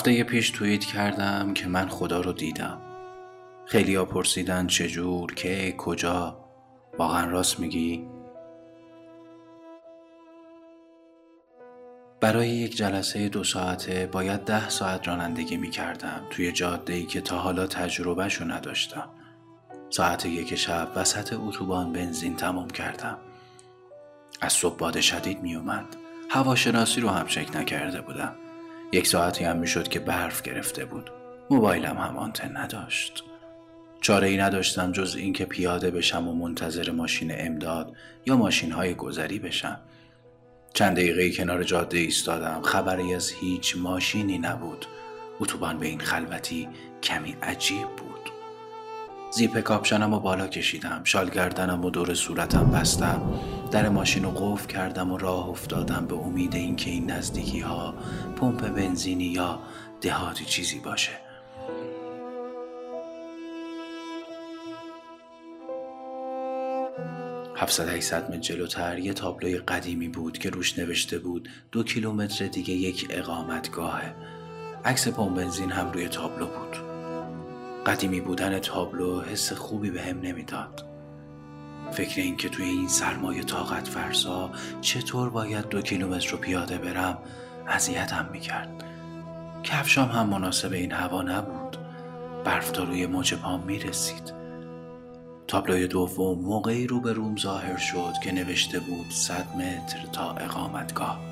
هفته پیش توییت کردم که من خدا رو دیدم. خیلی ها پرسیدن چجور که کجا. واقعا راست میگی؟ برای یک جلسه دو ساعته باید ده ساعت رانندگی می کردم توی جاده ای که تا حالا تجربهشو نداشتم. ساعت یک شب وسط اتوبان بنزین تمام کردم. از صبح باد شدید می اومد هواشناسی رو هم چک نکرده بودم. یک ساعتی هم می‌شد که برف گرفته بود. موبایلم هم آنتن نداشت. چاره ای نداشتم جز اینکه پیاده بشم و منتظر ماشین امداد یا ماشین های گذری بشم. چند دقیقه کنار جاده ایستادم. خبری از هیچ ماشینی نبود. اتوبان به این خلوتی کمی عجیب بود. زیپ کاپشنم و بالا کشیدم شال گردنم و دور صورتم بستم. در ماشین رو قفل کردم و راه افتادم به امید اینکه این نزدیکی ها پمپ بنزینی یا دهاتی چیزی باشه. هفتصد 800 متر جلوتر یه تابلوی قدیمی بود که روش نوشته بود دو کیلومتر دیگه یک اقامتگاهه. عکس پمپ بنزین هم روی تابلو بود. قدیمی بودن تابلو حس خوبی به هم نمی‌داد. فکر این که توی این سرمایه طاقت فرسا چطور باید دو کیلومتر رو پیاده برم اذیتم می‌کرد. کفشام هم مناسب این هوا نبود. برف تا روی مچ پام می‌رسید. تابلوی دوم موقعی رو به روم ظاهر شد که نوشته بود صد متر تا اقامتگاه.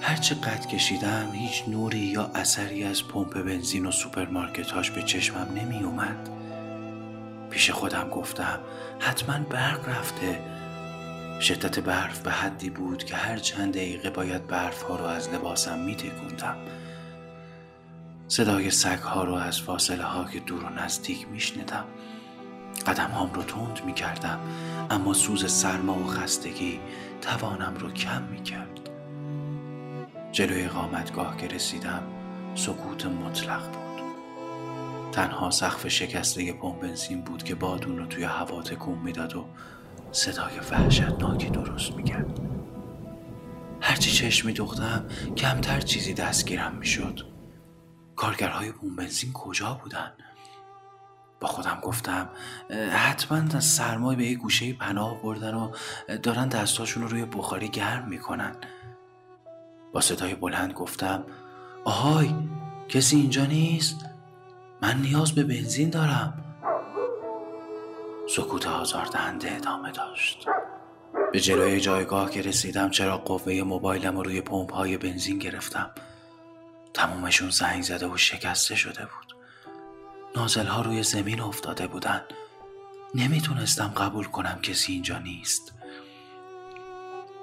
هرچه قد کشیدم هیچ نوری یا اثری از پمپ بنزین و سوپرمارکتاش به چشمم نمی اومد پیش خودم گفتم حتما برق رفته. شدت برف به حدی بود که هر چند دقیقه باید برف ها رو از لباسم می تکوندم صدای سگ ها رو از فاصله ها که دور و نزدیک می شنیدم قدم هام رو تند می کردم اما سوز سرما و خستگی توانم رو کم می کرد جلوی اقامتگاه که رسیدم سکوت مطلق بود. تنها سقف شکسته پمپ بنزین بود که بادون رو توی هوا تکون می‌داد و صدای وحشتناکی درست می‌کرد. هرچی چشم میدوختم کمتر چیزی دستگیرم می‌شد. کارگرهای پمپ بنزین کجا بودن؟ با خودم گفتم حتما از سرمای به یه گوشه پناه بردن و دارن دستاشون رو روی بخاری گرم می‌کنن. صدای بلند گفتم آهای کسی اینجا نیست؟ من نیاز به بنزین دارم. سکوت آزاردهنده ادامه داشت. به جلوی جایگاه که رسیدم چرا قوه موبایلم رو روی پمپ های بنزین گرفتم؟ تمومشون زنگ زده و شکسته شده بود. نازل ها روی زمین افتاده بودن. نمی‌تونستم قبول کنم کسی اینجا نیست.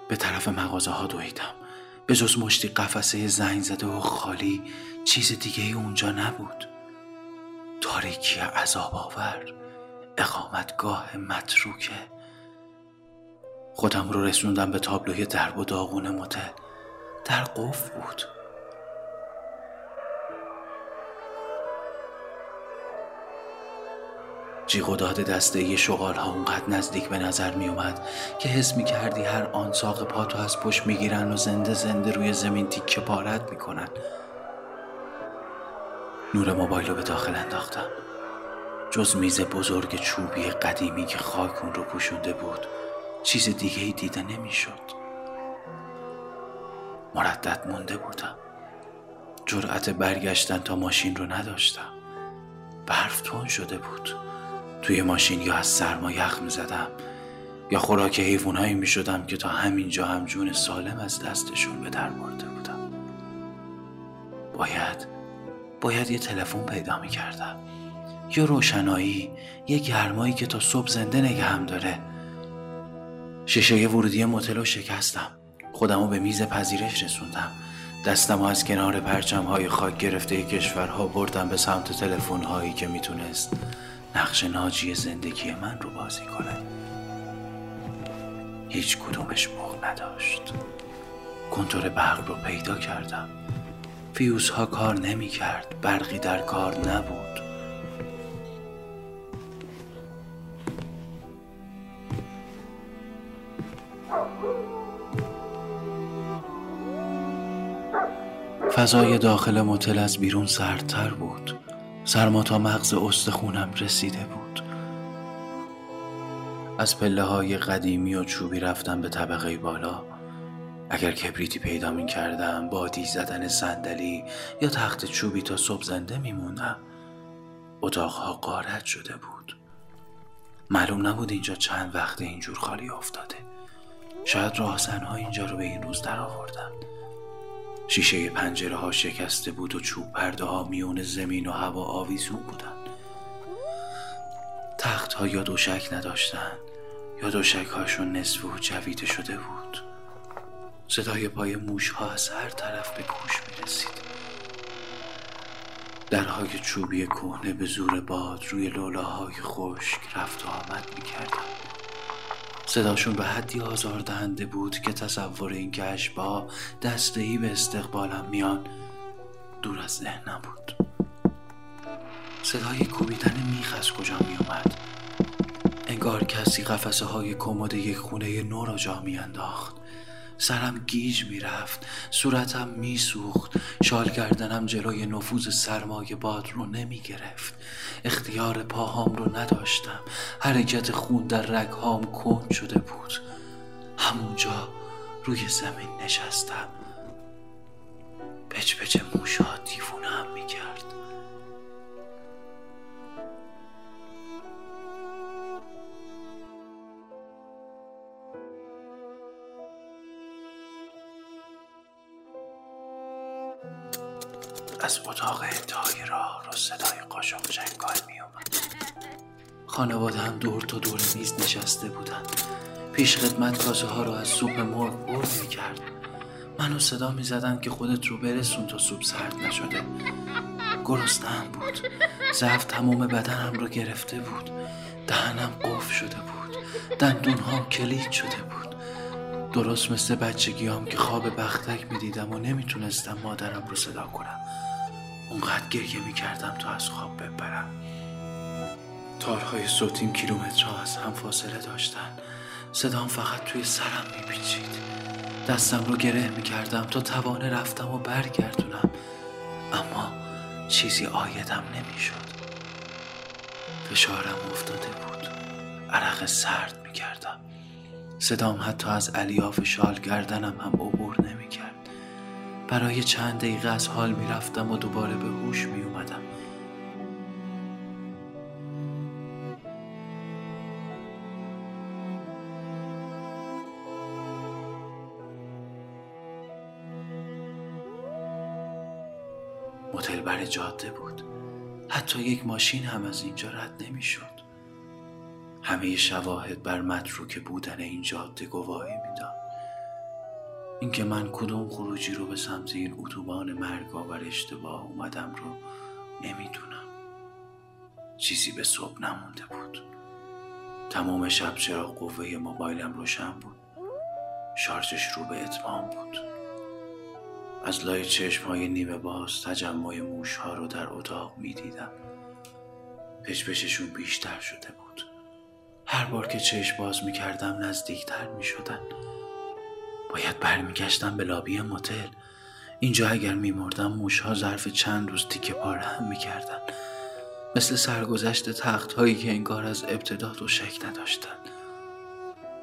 به طرف مغازه ها دویدم. به جز مشتی قفسه زنگ زده و خالی چیز دیگه ای اونجا نبود. تاریکی عذاب آور اقامتگاه متروکه. خودم رو رسوندم به تابلوی درب و داغون متل در قفل بود. جیغ و داد دسته شغال ها اونقدر نزدیک به نظر می اومد که حس می کردی هر آن ساق پاتو از پشت می گیرن و زنده زنده روی زمین تیکه پارت می کنن. نور موبایل رو به داخل انداختم جز میز بزرگ چوبی قدیمی که خاک اون رو پوشونده بود چیز دیگه ای دیده نمی‌شد. مردد مونده بودم جرأت برگشتن تا ماشین رو نداشتم برف تون شده بود توی ماشین یا از سرما یخ می زدم یا خوراک حیوانایی می شدم که تا همینجا هم جون سالم از دستشون به در برده بودم. باید باید یه تلفن پیدا می کردم یه روشنایی یه گرمایی که تا صبح زنده نگه هم داره. شیشه ورودی موتل رو شکستم. خودمو به میز پذیرش رسوندم. دستم از کنار پرچم های خاک گرفته کشورها بردم به سمت تلفن هایی که می‌تونست. نقش ناجی زندگی من رو بازی کنه هیچ کدومش موق نداشت. کنتور برق رو پیدا کردم. فیوز ها کار نمی کرد. برقی در کار نبود. فضای داخل متل از بیرون سردتر بود. سرما تا مغز استخونم رسیده بود. از پله های قدیمی و چوبی رفتم به طبقه بالا. اگر کبریتی پیدا می کردم بادی زدن صندلی یا تخت چوبی تا صبح زنده می موندم اتاقها قارت شده بود. معلوم نبود اینجا چند وقت اینجور خالی افتاده. شاید راهزنها اینجا رو به این روز در آوردن شیشه پنجره ها شکسته بود و چوب پرده ها میون زمین و هوا آویزون بودن. تخت ها یا دوشک نداشتن یا دوشک هاشون نصف و جویده شده بود. صدای پای موش ها از هر طرف به گوش می رسید. درهای چوبی کهنه به زور باد روی لولاهای خشک رفت و آمد می کردن. صداشون به حدی آزاردهنده بود که تصور این که اشبا دسته به استقبالم میان. دور از ذهنم بود. صدای کوبیدن میخ از کجا می اومد انگار کسی قفسه های کمد یک خونه نو را جا می انداخت سرم گیج می‌رفت صورتم میسوخت شال کردنم جلوی نفوذ سرمایه باد رو نمی گرفت اختیار پاهام رو نداشتم حرکت خون در رگهام کند شده بود. همونجا روی زمین نشستم. پچ پچ موشها دیوونه هم می‌کرد. از اتاق انتهای راه رو صدای قاشق جنگال می اومد. خانواده هم دور تا دور میز نشسته بودن. پیش خدمت کاسه ها رو از سوپ مرغ بر می کرد. منو صدا می زدن که خودت رو برسون تا سوپ سرد نشده. گرسنم بود. ضعف تمام بدنم رو گرفته بود. دهنم قفل شده بود. دندون ها کلید شده بود. درست مثل بچگیام که خواب بختک می دیدم و نمی‌تونستم مادرم رو صدا کنم. اونقدر گریه می کردم تا از خواب ببرم تارهای صوتیم کیلومترها از هم فاصله داشتن. صدام فقط توی سرم میپیچید. دستم رو گره می‌کردم تا توانه رفتم و برگردونم. اما چیزی آیدم نمی‌شد. فشارم افتاده بود. عرق سرد می‌کردم. صدام حتی از الیاف شال گردنم هم عبور نمی‌کرد. برای چند دقیقه از حال می‌رفتم و دوباره به هوش میومدم متل بر جاده بود. حتی یک ماشین هم از اینجا رد نمی‌شد. همه شواهد بر متروک بودن این جاده گواهی می‌داد. اینکه من کدوم خروجی رو به سمت این اتوبان مرگاور اشتباه اومدم رو نمی‌دونم. چیزی به صبح نمونده بود. تمام شب چرا قوه موبایلم روشن بود. شارژش رو به اتمام بود. از لای چشم های نیمه باز تجمع موش ها رو در اتاق می دیدم پشپششون بیشتر شده بود. هر بار که چشم باز می کردم نزدیکتر می شدن باید برمیگشتم به لابی موتل. اینجا اگر میمردم موشها ظرف چند روز تیکه پاره هم می‌کردن. مثل سرگذشت تخت هایی که انگار از ابتدا تو شک نداشتن.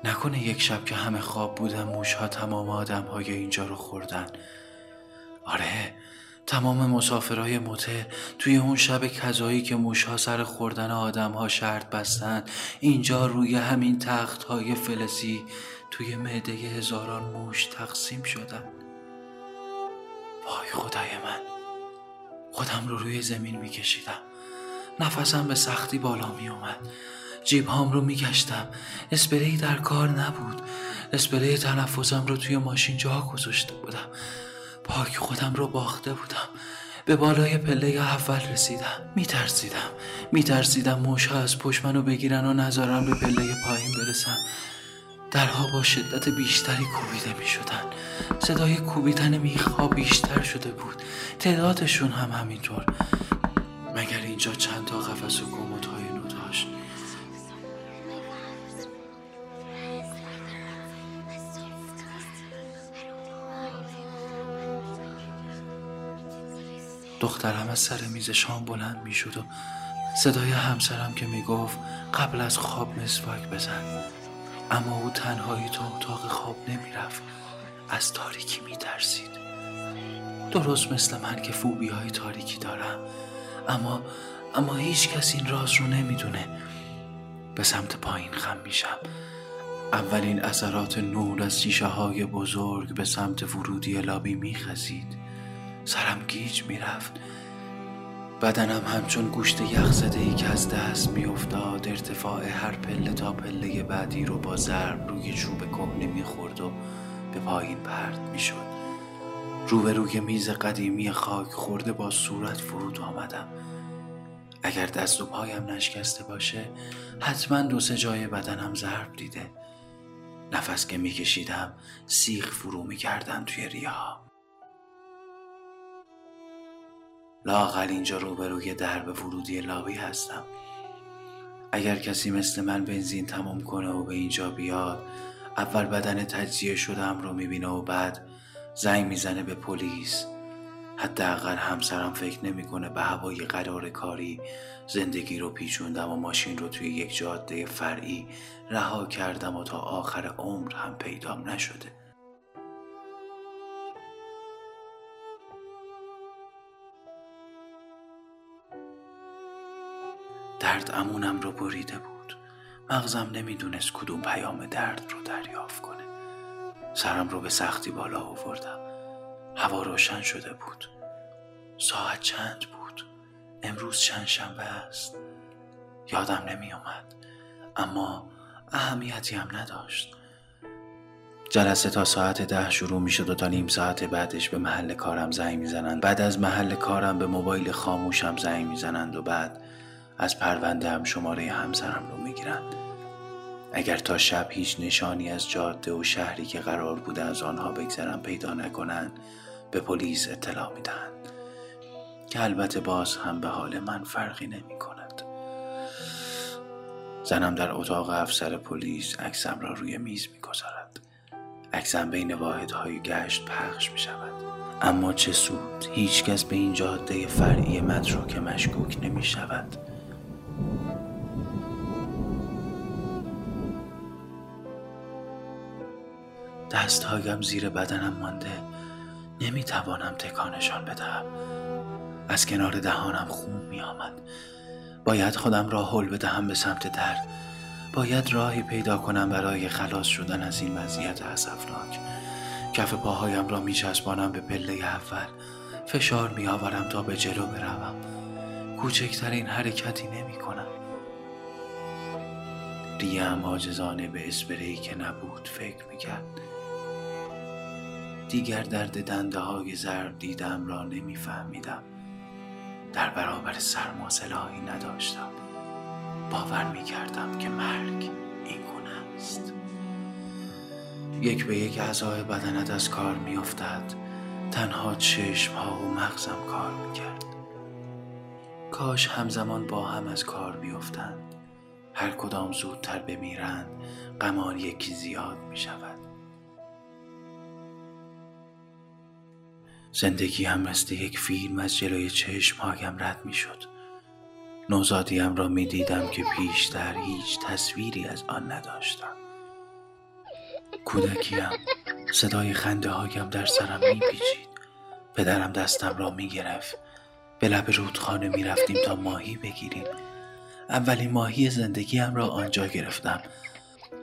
نکنه یک شب که همه خواب بودن موشها تمام آدم های اینجا رو خوردن. آره تمام مسافرهای موتل توی اون شب کذایی که موشها سر خوردن آدم ها شرط بستن اینجا روی همین تخت های فلزی توی معده هزاران موش تقسیم شدن وای خدای من. خودم رو روی زمین میکشیدم. نفسم به سختی بالا می اومد جیب هام رو میگشتم. اسپری در کار نبود. اسپری تنفسم رو توی ماشین جا گذاشته بودم. پاک خودم رو باخته بودم. به بالای پله اول رسیدم. میترسیدم. میترسیدم موشها از پشت منو بگیرن و نذارم به پله پایین برسم درها با شدت بیشتری کوبیده می شدن. صدای کوبیدن میخها بیشتر شده بود. تعدادشون هم همینطور. مگر اینجا چند تا قفس و کموت های نو دخترم از سر میز شام بلند می شد و صدای همسرم که می گفت قبل از خواب مسواک بزن. اما او تنهایی تا اتاق خواب نمی‌رفت. از تاریکی میترسید. درست مثل من که فوبی های تاریکی دارم. اما اما هیچ کس این راز رو نمی‌دونه. به سمت پایین خم میشم. اولین اثرات نور از شیشه های بزرگ به سمت ورودی لابی میخزید. سرم گیج می‌رفت. بدنم همچون گوشت یخزده ای که از دست میافتاد ارتفاع هر پله تا پله بعدی رو با ضرب روی چوب کهنه می‌خورد و به پایین پرت می‌شد. روبروی میز قدیمی خاک خورده با صورت فرود آمدم. اگر دست و پایم نشکسته باشه حتما دو سه جای بدنم ضرب دیده. نفس که میکشیدم سیخ فرو می‌کردن توی ریاها لاقل اینجا روبروی درب ورودی لابی هستم. اگر کسی مثل من بنزین تمام کنه و به اینجا بیاد اول بدن تجزیه شدم رو می‌بینه و بعد زنگ می‌زنه به پلیس. حداقل همسرم فکر نمی‌کنه به هوای قرار کاری زندگی رو پیچوندم و ماشین رو توی یک جاده فرعی رها کردم و تا آخر عمر هم پیدام نشده. درد امونم رو بریده بود. مغزم نمی‌دونست کدوم پیام درد رو دریافت کنه. سرم رو به سختی بالا آوردم. هوا روشن شده بود. ساعت چند بود؟ امروز چند شنبه است؟ یادم نمی اومد اما اهمیتی هم نداشت. جلسه تا ساعت ده شروع می شد و تا نیم ساعت بعدش به محل کارم زنگ می‌زنند. بعد از محل کارم به موبایل خاموشم زنگ می‌زنند و بعد از پرونده هم شماره همسرم رو می‌گیرند اگر تا شب هیچ نشانی از جاده و شهری که قرار بوده از آنها بگذرم پیدا نکنند به پلیس اطلاع می‌دهند. که البته باز هم به حال من فرقی نمی کند زنم در اتاق افسر پلیس عکسم را روی میز می‌گذارد. عکسم بین واحدهای گشت پخش می شود اما چه سود هیچ کس به این جاده فرعی متروک مشکوک نمی شود دستهایم زیر بدنم مانده. نمی‌توانم تکانشان بدهم. از کنار دهانم خون می آمد. باید خودم را حل بدهم به سمت در باید راهی پیدا کنم برای خلاص شدن از این وضعیت اسفناک کف پاهایم را می چسبانم به پله اول. فشار می آورم تا به جلو بروم. کوچکترین حرکتی نمی کنم. ریم آجزانه به اسپری که نبود فکر می کرد. دیگر درد دنده های زرد دیدم را نمیفهمیدم در برابر سرما سلاحی نداشتم. باور می کردم که مرگ این گونه است. یک به یک اعضای بدنت از کار می افتد. تنها چشم ها و مغزم کار می کرد. کاش همزمان با هم از کار بیفتند. هر کدام زودتر بمیرند غمان یکی زیاد می شود زندگی هم مثل یک فیلم از جلوی چشمهایم رد می شد نوزادیم را می دیدم که پیشتر هیچ تصویری از آن نداشتم. کودکیم صدای خنده هایم در سرم می پیچید پدرم دستم را می گرفت به لب رودخانه می رفتیم تا ماهی بگیریم. اولین ماهی زندگیم را آنجا گرفتم.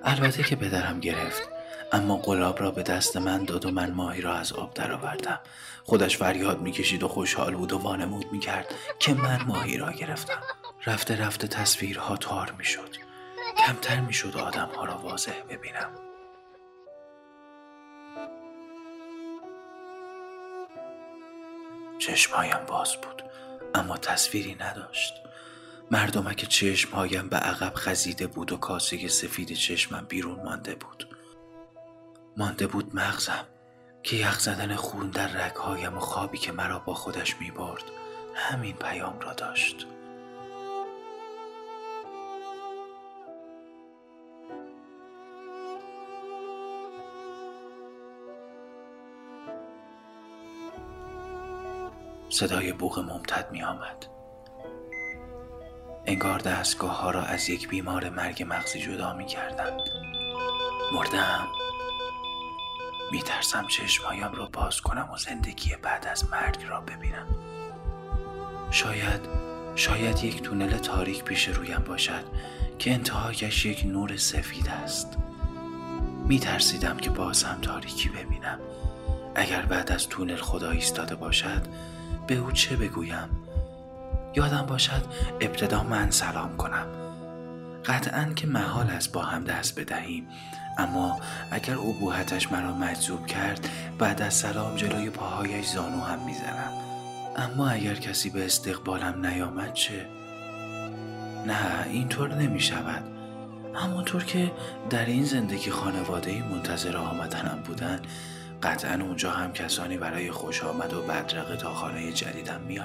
البته که پدرم گرفت اما قلاب را به دست من داد و من ماهی را از آب درآوردم. خودش فریاد می‌کشید و خوشحال بود و وانمود می‌کرد که من ماهی را گرفتم. رفته رفته تصویرها تار می‌شد کمتر می‌شد آدمها را واضح ببینم. چشمهایم باز بود اما تصویری نداشت. مردمک چشمهایم به عقب خزیده بود و کاسه سفید چشمم بیرون مانده بود. مانده بود مغزم که یخ زدن خون در رگهایم و خوابی که مرا با خودش می برد همین پیام را داشت. صدای بوغ ممتد می آمد. انگار دستگاه ها را از یک بیمار مرگ مغزی جدا می کردند. مردم می ترسم چشمهایم را باز کنم و زندگی بعد از مرگ را ببینم شاید شاید یک تونل تاریک پیش رویم باشد که انتهایش یک نور سفید است می ترسیدم که باز هم تاریکی ببینم اگر بعد از تونل خدا ایستاده باشد به او چه بگویم؟ یادم باشد ابتدا من سلام کنم. قطعا که محال است با هم دست بدهیم. اما اگر ابوهتش مرا مجذوب کرد بعد از سلام جلوی پاهایش زانو هم می‌زنم. اما اگر کسی به استقبالم نیامد چه؟ نه اینطور نمی شود همونطور که در این زندگی خانواده منتظر آمدنم بودن قطعا اونجا هم کسانی برای خوش آمد و بدرقه تا خانه جدیدم می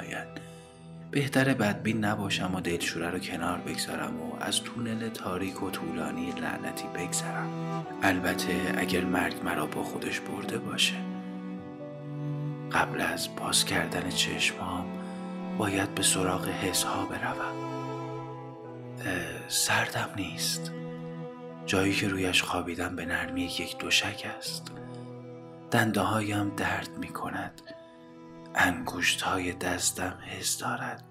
بهتر بدبین نباشم و دلشوره رو کنار بگذارم و از تونل تاریک و طولانی لعنتی بگذرم. البته اگر مرگ مرا با خودش برده باشه. قبل از باز کردن چشمام باید به سراغ حس ها بروم سردم نیست. جایی که رویش خوابیدم به نرمی یک دوشک است. دنده هایم درد می کند انگوشت های دستم حس دارد.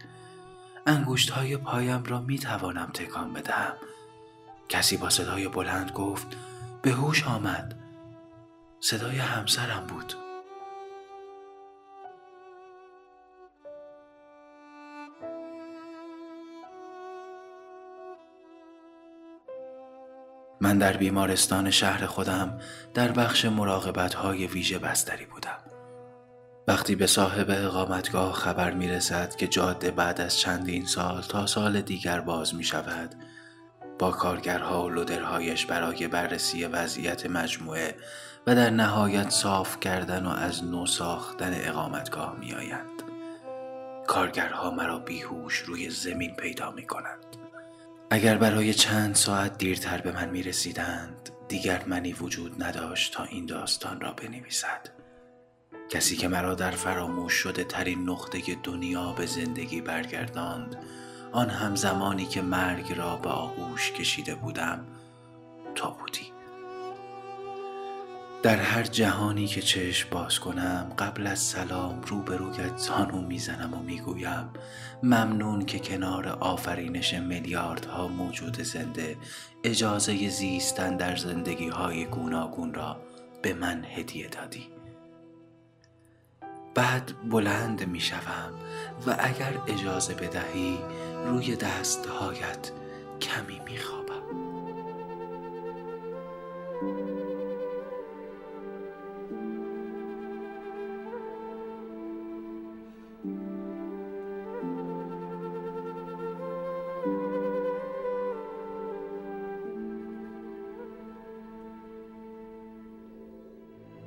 انگوشت های پایم را می توانم تکان بدهم. کسی با صدای بلند گفت به هوش آمد. صدای همسرم بود. من در بیمارستان شهر خودم در بخش مراقبت های ویژه بستری بودم وقتی به صاحب اقامتگاه خبر می رسد که جاده بعد از چندین سال تا سال دیگر باز می شود با کارگرها و لودرهایش برای بررسی وضعیت مجموعه و در نهایت صاف کردن و از نو ساختن اقامتگاه می آیند. کارگرها مرا بیهوش روی زمین پیدا می کنند. اگر برای چند ساعت دیرتر به من می رسیدند دیگر منی وجود نداشت تا این داستان را بنویسد. کسی که مرا در فراموش شده ترین نقطه دنیا به زندگی برگرداند آن هم زمانی که مرگ را به آغوش کشیده بودم تا بودی در هر جهانی که چشم باز کنم قبل از سلام روبرویت زانو می‌زنم و می‌گویم ممنون که کنار آفرینش میلیاردها موجود زنده اجازه زیستن در زندگی های گوناگون را به من هدیه دادی بعد بلند می شوم و اگر اجازه بدهی روی دستهایت کمی می خوابم.